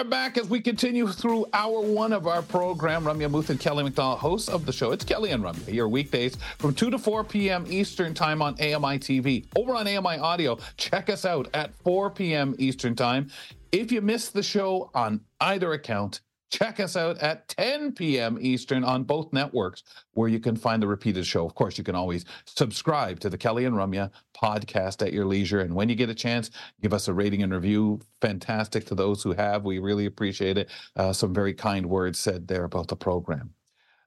Are back as we continue through hour one of our program. Ramya Muth and Kelly McDonald, hosts of the show. It's Kelly and Ramya, your weekdays from 2 to 4 p.m. Eastern Time on AMI TV. Over on AMI Audio, check us out at 4 p.m. Eastern Time. If you missed the show on either account, Check us out at 10 p.m. Eastern on both networks, where you can find the repeated show. Of course, you can always subscribe to the Kelly and Ramya podcast at your leisure. And when you get a chance, give us a rating and review. Fantastic to those who have. We really appreciate it. Uh, some very kind words said there about the program.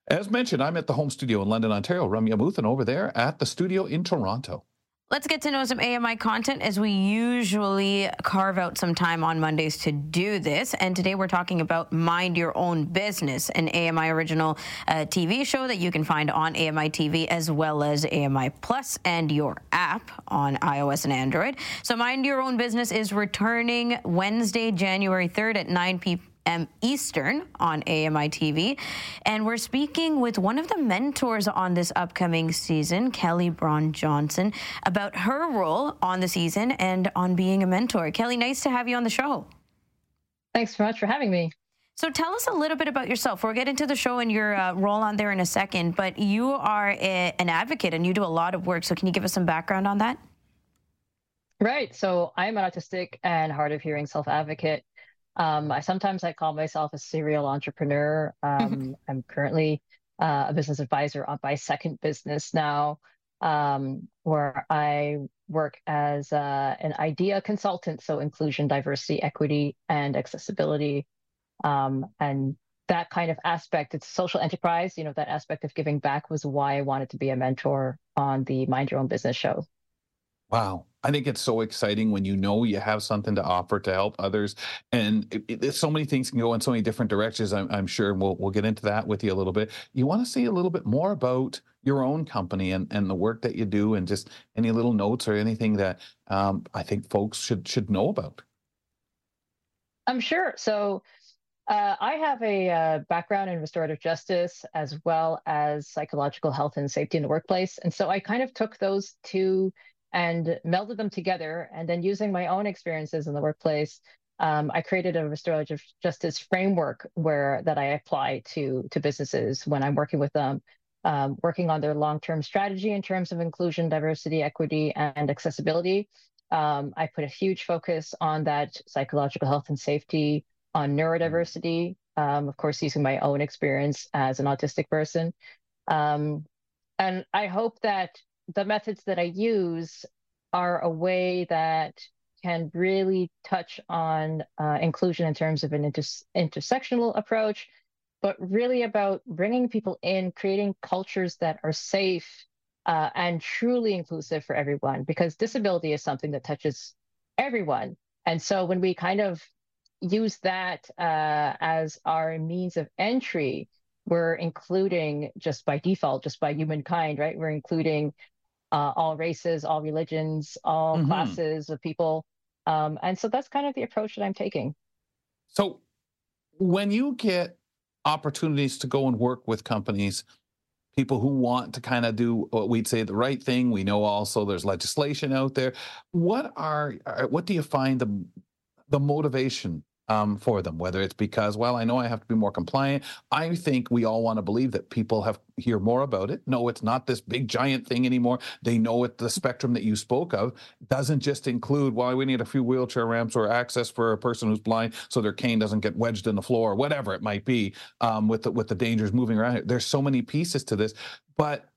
As mentioned, I'm at the home studio in London, Ontario. Ramya Amuthan over there at the studio in Toronto. Let's get to know some AMI content as we usually carve out some time on Mondays to do this. And today we're talking about Mind Your Own Business, an AMI original uh, TV show that you can find on AMI TV as well as AMI Plus and your app on iOS and Android. So Mind Your Own Business is returning Wednesday, January 3rd at 9 p.m p.m. Eastern on AMI TV. And we're speaking with one of the mentors on this upcoming season, Kelly Bron Johnson, about her role on the season and on being a mentor. Kelly, nice to have you on the show. Thanks so much for having me. So tell us a little bit about yourself. We'll get into the show and your uh, role on there in a second, but you are a, an advocate and you do a lot of work. So can you give us some background on that? Right. So I'm an autistic and hard of hearing self advocate. Um, I sometimes I call myself a serial entrepreneur. Um, I'm currently uh, a business advisor on my second business now, um, where I work as uh, an idea consultant, so inclusion, diversity, equity, and accessibility, um, and that kind of aspect. It's social enterprise. You know, that aspect of giving back was why I wanted to be a mentor on the Mind Your Own Business show. Wow. I think it's so exciting when you know you have something to offer to help others, and it, it, so many things can go in so many different directions. I'm, I'm sure we'll we'll get into that with you a little bit. You want to see a little bit more about your own company and, and the work that you do, and just any little notes or anything that um, I think folks should should know about. I'm sure. So uh, I have a uh, background in restorative justice as well as psychological health and safety in the workplace. And so I kind of took those two and melded them together. And then using my own experiences in the workplace, um, I created a restorative justice framework where that I apply to to businesses when I'm working with them, um, working on their long-term strategy in terms of inclusion, diversity, equity, and accessibility. Um, I put a huge focus on that psychological health and safety, on neurodiversity, um, of course, using my own experience as an autistic person. Um, and I hope that the methods that I use are a way that can really touch on uh, inclusion in terms of an inter- intersectional approach, but really about bringing people in, creating cultures that are safe uh, and truly inclusive for everyone, because disability is something that touches everyone. And so when we kind of use that uh, as our means of entry, we're including just by default, just by humankind, right? We're including uh, all races, all religions, all mm-hmm. classes of people. Um, and so that's kind of the approach that I'm taking. So when you get opportunities to go and work with companies, people who want to kind of do what we'd say the right thing, we know also there's legislation out there. What are uh, what do you find the the motivation um, for them, whether it's because, well, I know I have to be more compliant. I think we all want to believe that people have hear more about it. No, it's not this big giant thing anymore. They know it. The spectrum that you spoke of doesn't just include, well, we need a few wheelchair ramps or access for a person who's blind so their cane doesn't get wedged in the floor, or whatever it might be, um, with the, with the dangers moving around. Here. There's so many pieces to this, but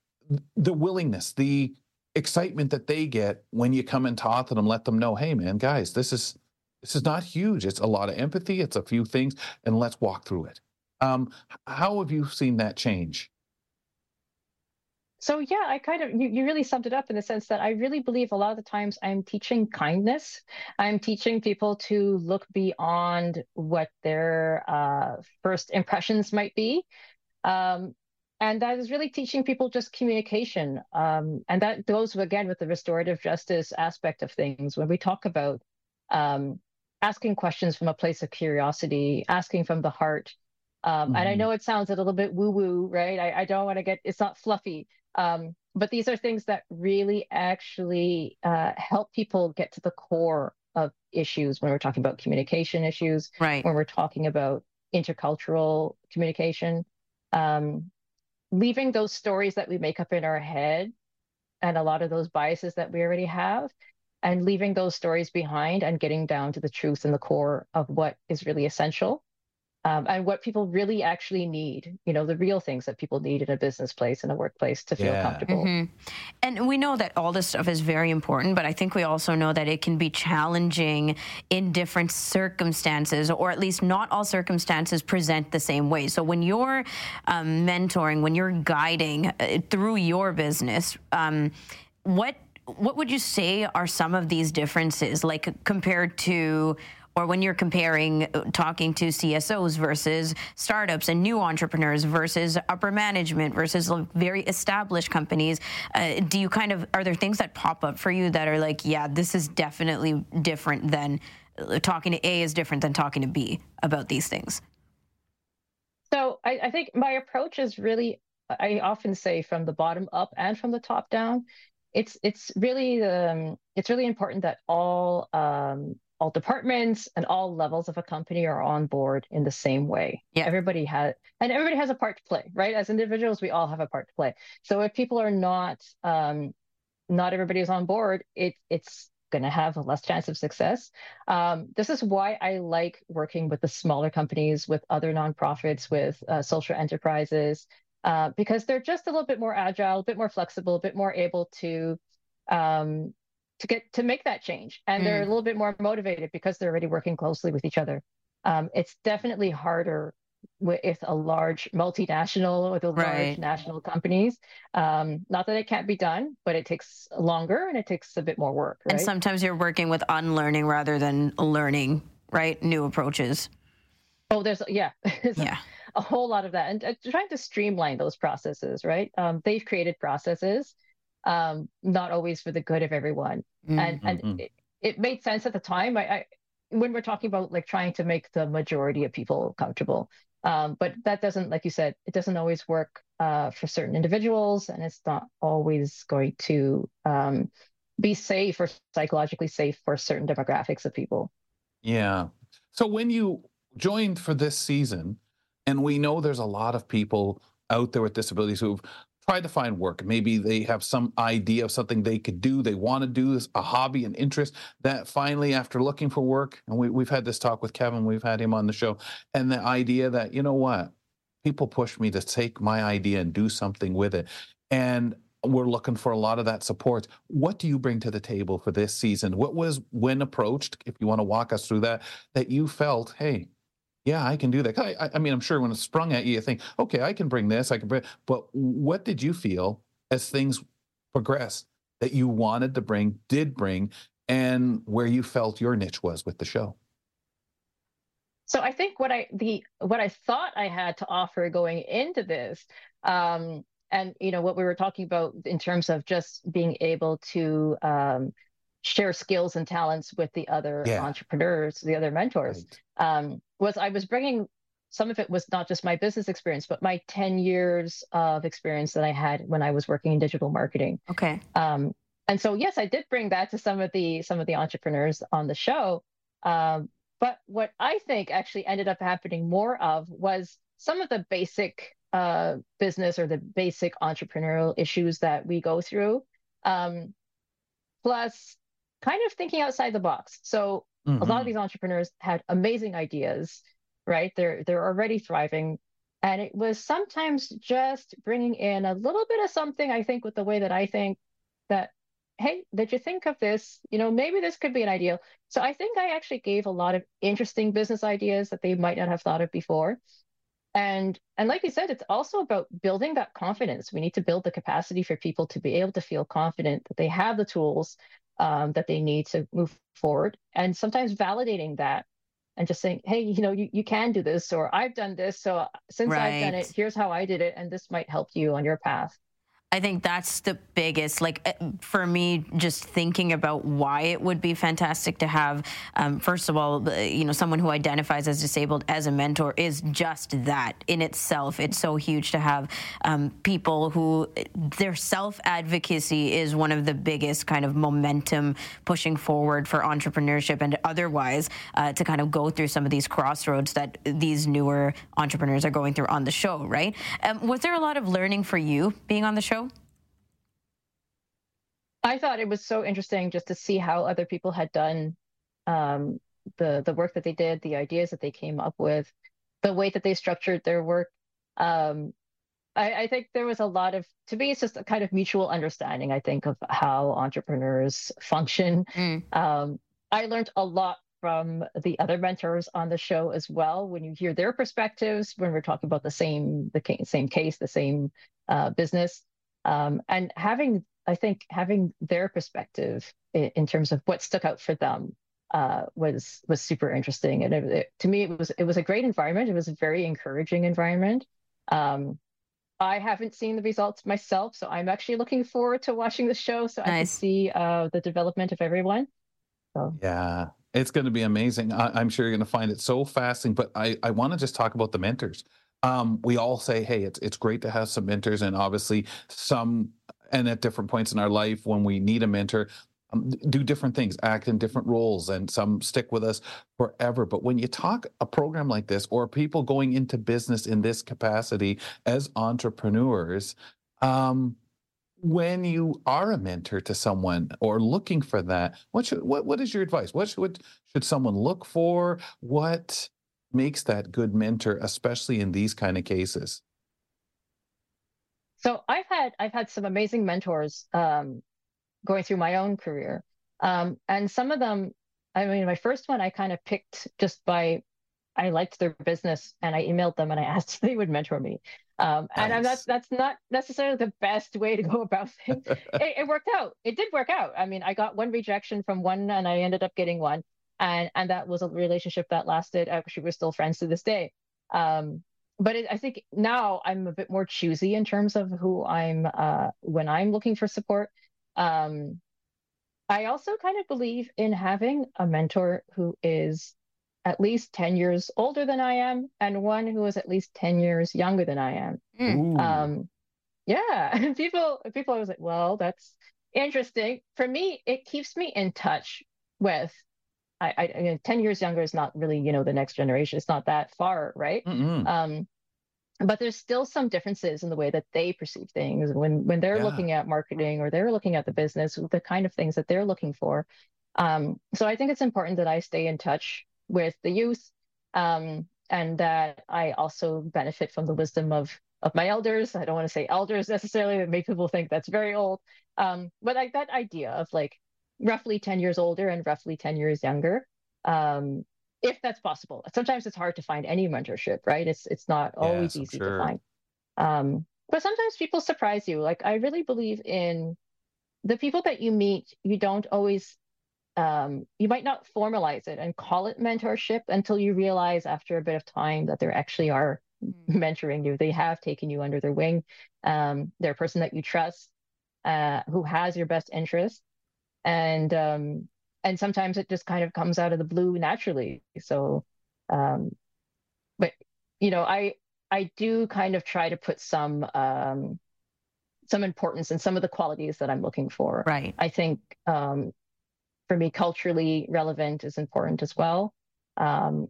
the willingness, the excitement that they get when you come and talk to them, let them know, hey, man, guys, this is this is not huge. It's a lot of empathy. It's a few things, and let's walk through it. Um, how have you seen that change? So yeah, I kind of you, you really summed it up in the sense that I really believe a lot of the times I'm teaching kindness. I'm teaching people to look beyond what their uh, first impressions might be. Um, and that is really teaching people just communication. Um, and that goes again with the restorative justice aspect of things. When we talk about um, asking questions from a place of curiosity, asking from the heart. Um, mm-hmm. And I mm-hmm. know it sounds a little bit woo woo, right? I, I, don't want to get, it's not fluffy. Um, but these are things that really actually uh, help people get to the core of issues when we're talking about communication issues, right? When we're talking about intercultural communication, um, leaving those stories that we make up in our head and a lot of those biases that we already have and leaving those stories behind and getting down to the truth and the core of what is really essential um, and what people really actually need, you know, the real things that people need in a business place, in a workplace to feel yeah. comfortable. Mm-hmm. And we know that all this stuff is very important, but I think we also know that it can be challenging in different circumstances, or at least not all circumstances present the same way. So when you're um, mentoring, when you're guiding uh, through your business, um, what what would you say are some of these differences, like compared to or when you're comparing uh, talking to CSOs versus startups and new entrepreneurs versus upper management versus very established companies, uh, do you kind of are there things that pop up for you that are like, yeah, this is definitely different than uh, talking to A is different than talking to B about these things? So I, I think my approach is really, I often say from the bottom up and from the top down. It's it's really um, it's really important that all um, all departments and all levels of a company are on board in the same way. Yeah. Everybody has, and everybody has a part to play, right? As individuals, we all have a part to play. So if people are not, um, not everybody is on board, it it's going to have a less chance of success. Um, this is why I like working with the smaller companies, with other nonprofits, with uh, social enterprises, uh, because they're just a little bit more agile, a bit more flexible, a bit more able to um, to get to make that change and mm. they're a mm. little bit more motivated because they're already working closely with each other um, it's definitely harder with a large multinational with a right. large national companies um, not that it can't be done but it takes longer and it takes a bit more work right? and sometimes you're working with unlearning rather than learning right new approaches oh there's yeah yeah a whole lot of that and uh, trying to streamline those processes right um, they've created processes um, not always for the good of everyone. Mm-hmm. And and mm-hmm. it, it, made sense at the time. I, I, when we're talking about like trying to make the majority of people comfortable, um, but that doesn't, like you said, it doesn't always work uh, for certain individuals, and it's not always going to um, be safe or psychologically safe for certain demographics of people. Yeah. So when you joined for this season, and we know there's a lot of people out there with disabilities who've tried to find work. Maybe they have some idea of something they could do. They want to do this, a hobby, an interest that finally, after looking for work, and we, we've had this talk with Kevin, we've had him on the show, and the idea that, you know what, people push me to take my idea and do something with it. And we're looking for a lot of that support. What do you bring to the table for this season? What was when approached, if you want to walk us through that, that you felt, hey, yeah, I can do that. I, I mean, I'm sure when it's sprung at you, you think, okay, I can bring this, I can bring. But what did you feel as things progressed that you wanted to bring, did bring, and where you felt your niche was with the show? So I think what I the what I thought I had to offer going into this, um, and you know what we were talking about in terms of just being able to um, share skills and talents with the other yeah. entrepreneurs, the other mentors. Right. Um, was I was bringing some of it was not just my business experience, but my 10 years of experience that I had when I was working in digital marketing. Okay. Um, and so yes, I did bring that to some of the some of the entrepreneurs on the show. Um, but what I think actually ended up happening more of was some of the basic uh, business or the basic entrepreneurial issues that we go through, um, plus kind of thinking outside the box. So mm-hmm. a lot of mm-hmm. these entrepreneurs had amazing ideas, right? They're they're already thriving. And it was sometimes just bringing in a little bit of something, I think, with the way that I think that, hey, did you think of this? You know, maybe this could be an idea. So I think I actually gave a lot of interesting business ideas that they might not have thought of before. And and like you said, it's also about building that confidence. We need to build the capacity for people to be able to feel confident that they have the tools um, that they need to move forward and sometimes validating that and just saying hey you know you, you can do this or i've done this so since right. i've done it here's how i did it and this might help you on your path I think that's the biggest, like uh, for me, just thinking about why it would be fantastic to have, um, first of all, you know, someone who identifies as disabled as a mentor is just that in itself. It's so huge to have um, people who their self advocacy is one of the biggest kind of momentum pushing forward for entrepreneurship and otherwise uh, to kind of go through some of these crossroads that these newer entrepreneurs are going through on the show, right? Um, was there a lot of learning for you being on the show? I thought it was so interesting just to see how other people had done um, the the work that they did, the ideas that they came up with, the way that they structured their work. Um, I, I, think there was a lot of to me, it's just a kind of mutual understanding. I think of how entrepreneurs function. Mm. Um, I learned a lot from the other mentors on the show as well. When you hear their perspectives, when we're talking about the same the same case, the same uh, business, um, and having I think having their perspective in, in terms of what stuck out for them uh, was was super interesting, and it, it, to me, it was it was a great environment. It was a very encouraging environment. Um, I haven't seen the results myself, so I'm actually looking forward to watching the show so nice. I can see uh, the development of everyone. So. Yeah, it's going to be amazing. I, am sure you're going to find it so fascinating. But I, I want to just talk about the mentors. Um, we all say, hey, it's it's great to have some mentors, and obviously some and at different points in our life when we need a mentor um, do different things act in different roles and some stick with us forever. But when you talk a program like this or people going into business in this capacity as entrepreneurs um, when you are a mentor to someone or looking for that what should what, what is your advice? What should should someone look for? What makes that good mentor especially in these kind of cases so I've had I've had some amazing mentors um, going through my own career, um, and some of them. I mean, my first one I kind of picked just by I liked their business and I emailed them and I asked if they would mentor me. Um, nice. And that's that's not necessarily the best way to go about things. it, it, worked out. It did work out. I mean, I got one rejection from one, and I ended up getting one, and and that was a relationship that lasted. Actually, we're still friends to this day. Um, but it, I think now I'm a bit more choosy in terms of who I'm uh, when I'm looking for support. Um, I also kind of believe in having a mentor who is at least 10 years older than I am and one who is at least 10 years younger than I am. Mm. Um, yeah, people people always like, well, that's interesting. For me, it keeps me in touch with I, I, I mean, 10 years younger is not really, you know, the next generation. It's not that far, right? Um, but there's still some differences in the way that they perceive things when when they're yeah. looking at marketing or they're looking at the business, the kind of things that they're looking for. Um, so I think it's important that I stay in touch with the youth, um, and that I also benefit from the wisdom of of my elders. I don't want to say elders necessarily; that make people think that's very old. Um, but like that idea of like roughly 10 years older and roughly 10 years younger um, if that's possible. Sometimes it's hard to find any mentorship right? It's it's not always yes, easy sure. to find. Um, but sometimes people surprise you. Like i really believe in the people that you meet you don't always um, you might not formalize it and call it mentorship until you realize after a bit of time that they actually are mm. mentoring you. They have taken you under their wing. Um, they're a person that you trust uh, who has your best interest and um, and sometimes it just kind of comes out of the blue naturally. So, um, but you know, I I do kind of try to put some um, some importance in some of the qualities that I'm looking for. Right. I think um, for me, culturally relevant is important as well. Um,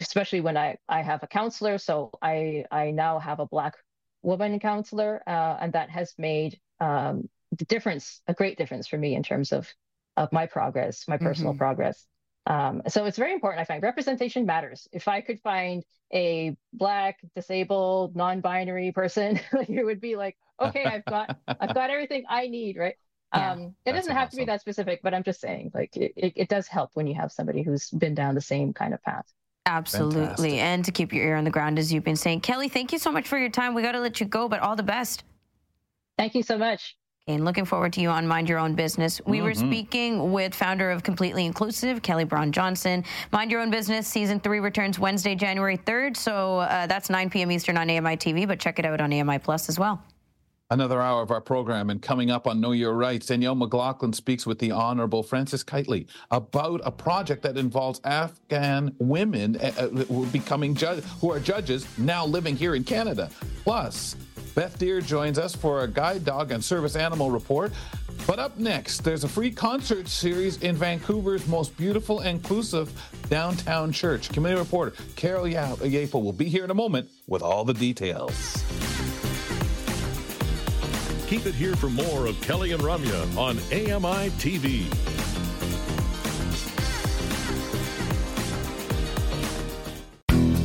especially when I, I have a counselor. So I I now have a black woman counselor, uh, and that has made um, the difference, a great difference for me in terms of of my progress, my personal mm-hmm. progress. Um, so it's very important. I find representation matters. If I could find a black, disabled, non-binary person, it would be like, okay, I've got, I've got everything I need, right? Yeah, um, it doesn't have awesome. to be that specific, but I'm just saying, like, it, it, it, does help when you have somebody who's been down the same kind of path. Absolutely. Fantastic. And to keep your ear on the ground, as you've been saying. Kelly, thank you so much for your time. We got to let you go, but all the best. Thank you so much. And looking forward to you on Mind Your Own Business. We mm-hmm. were speaking with founder of Completely Inclusive, Kelly Bron Johnson. Mind Your Own Business season three returns Wednesday, January 3rd. So uh, that's 9 p.m. Eastern on AMI TV, but check it out on AMI Plus as well. Another hour of our program, and coming up on Know Your Rights, Danielle McLaughlin speaks with the Honorable Frances Kiteley about a project that involves Afghan women uh, uh becoming judge, who are judges now living here in Canada. Plus, Beth Deer joins us for a guide dog and service animal report. But up next, there's a free concert series in Vancouver's most beautiful and inclusive downtown church. Community reporter Carol Yapo will be here in a moment with all the details. Keep it here for more of Kelly and Ramya on AMI TV.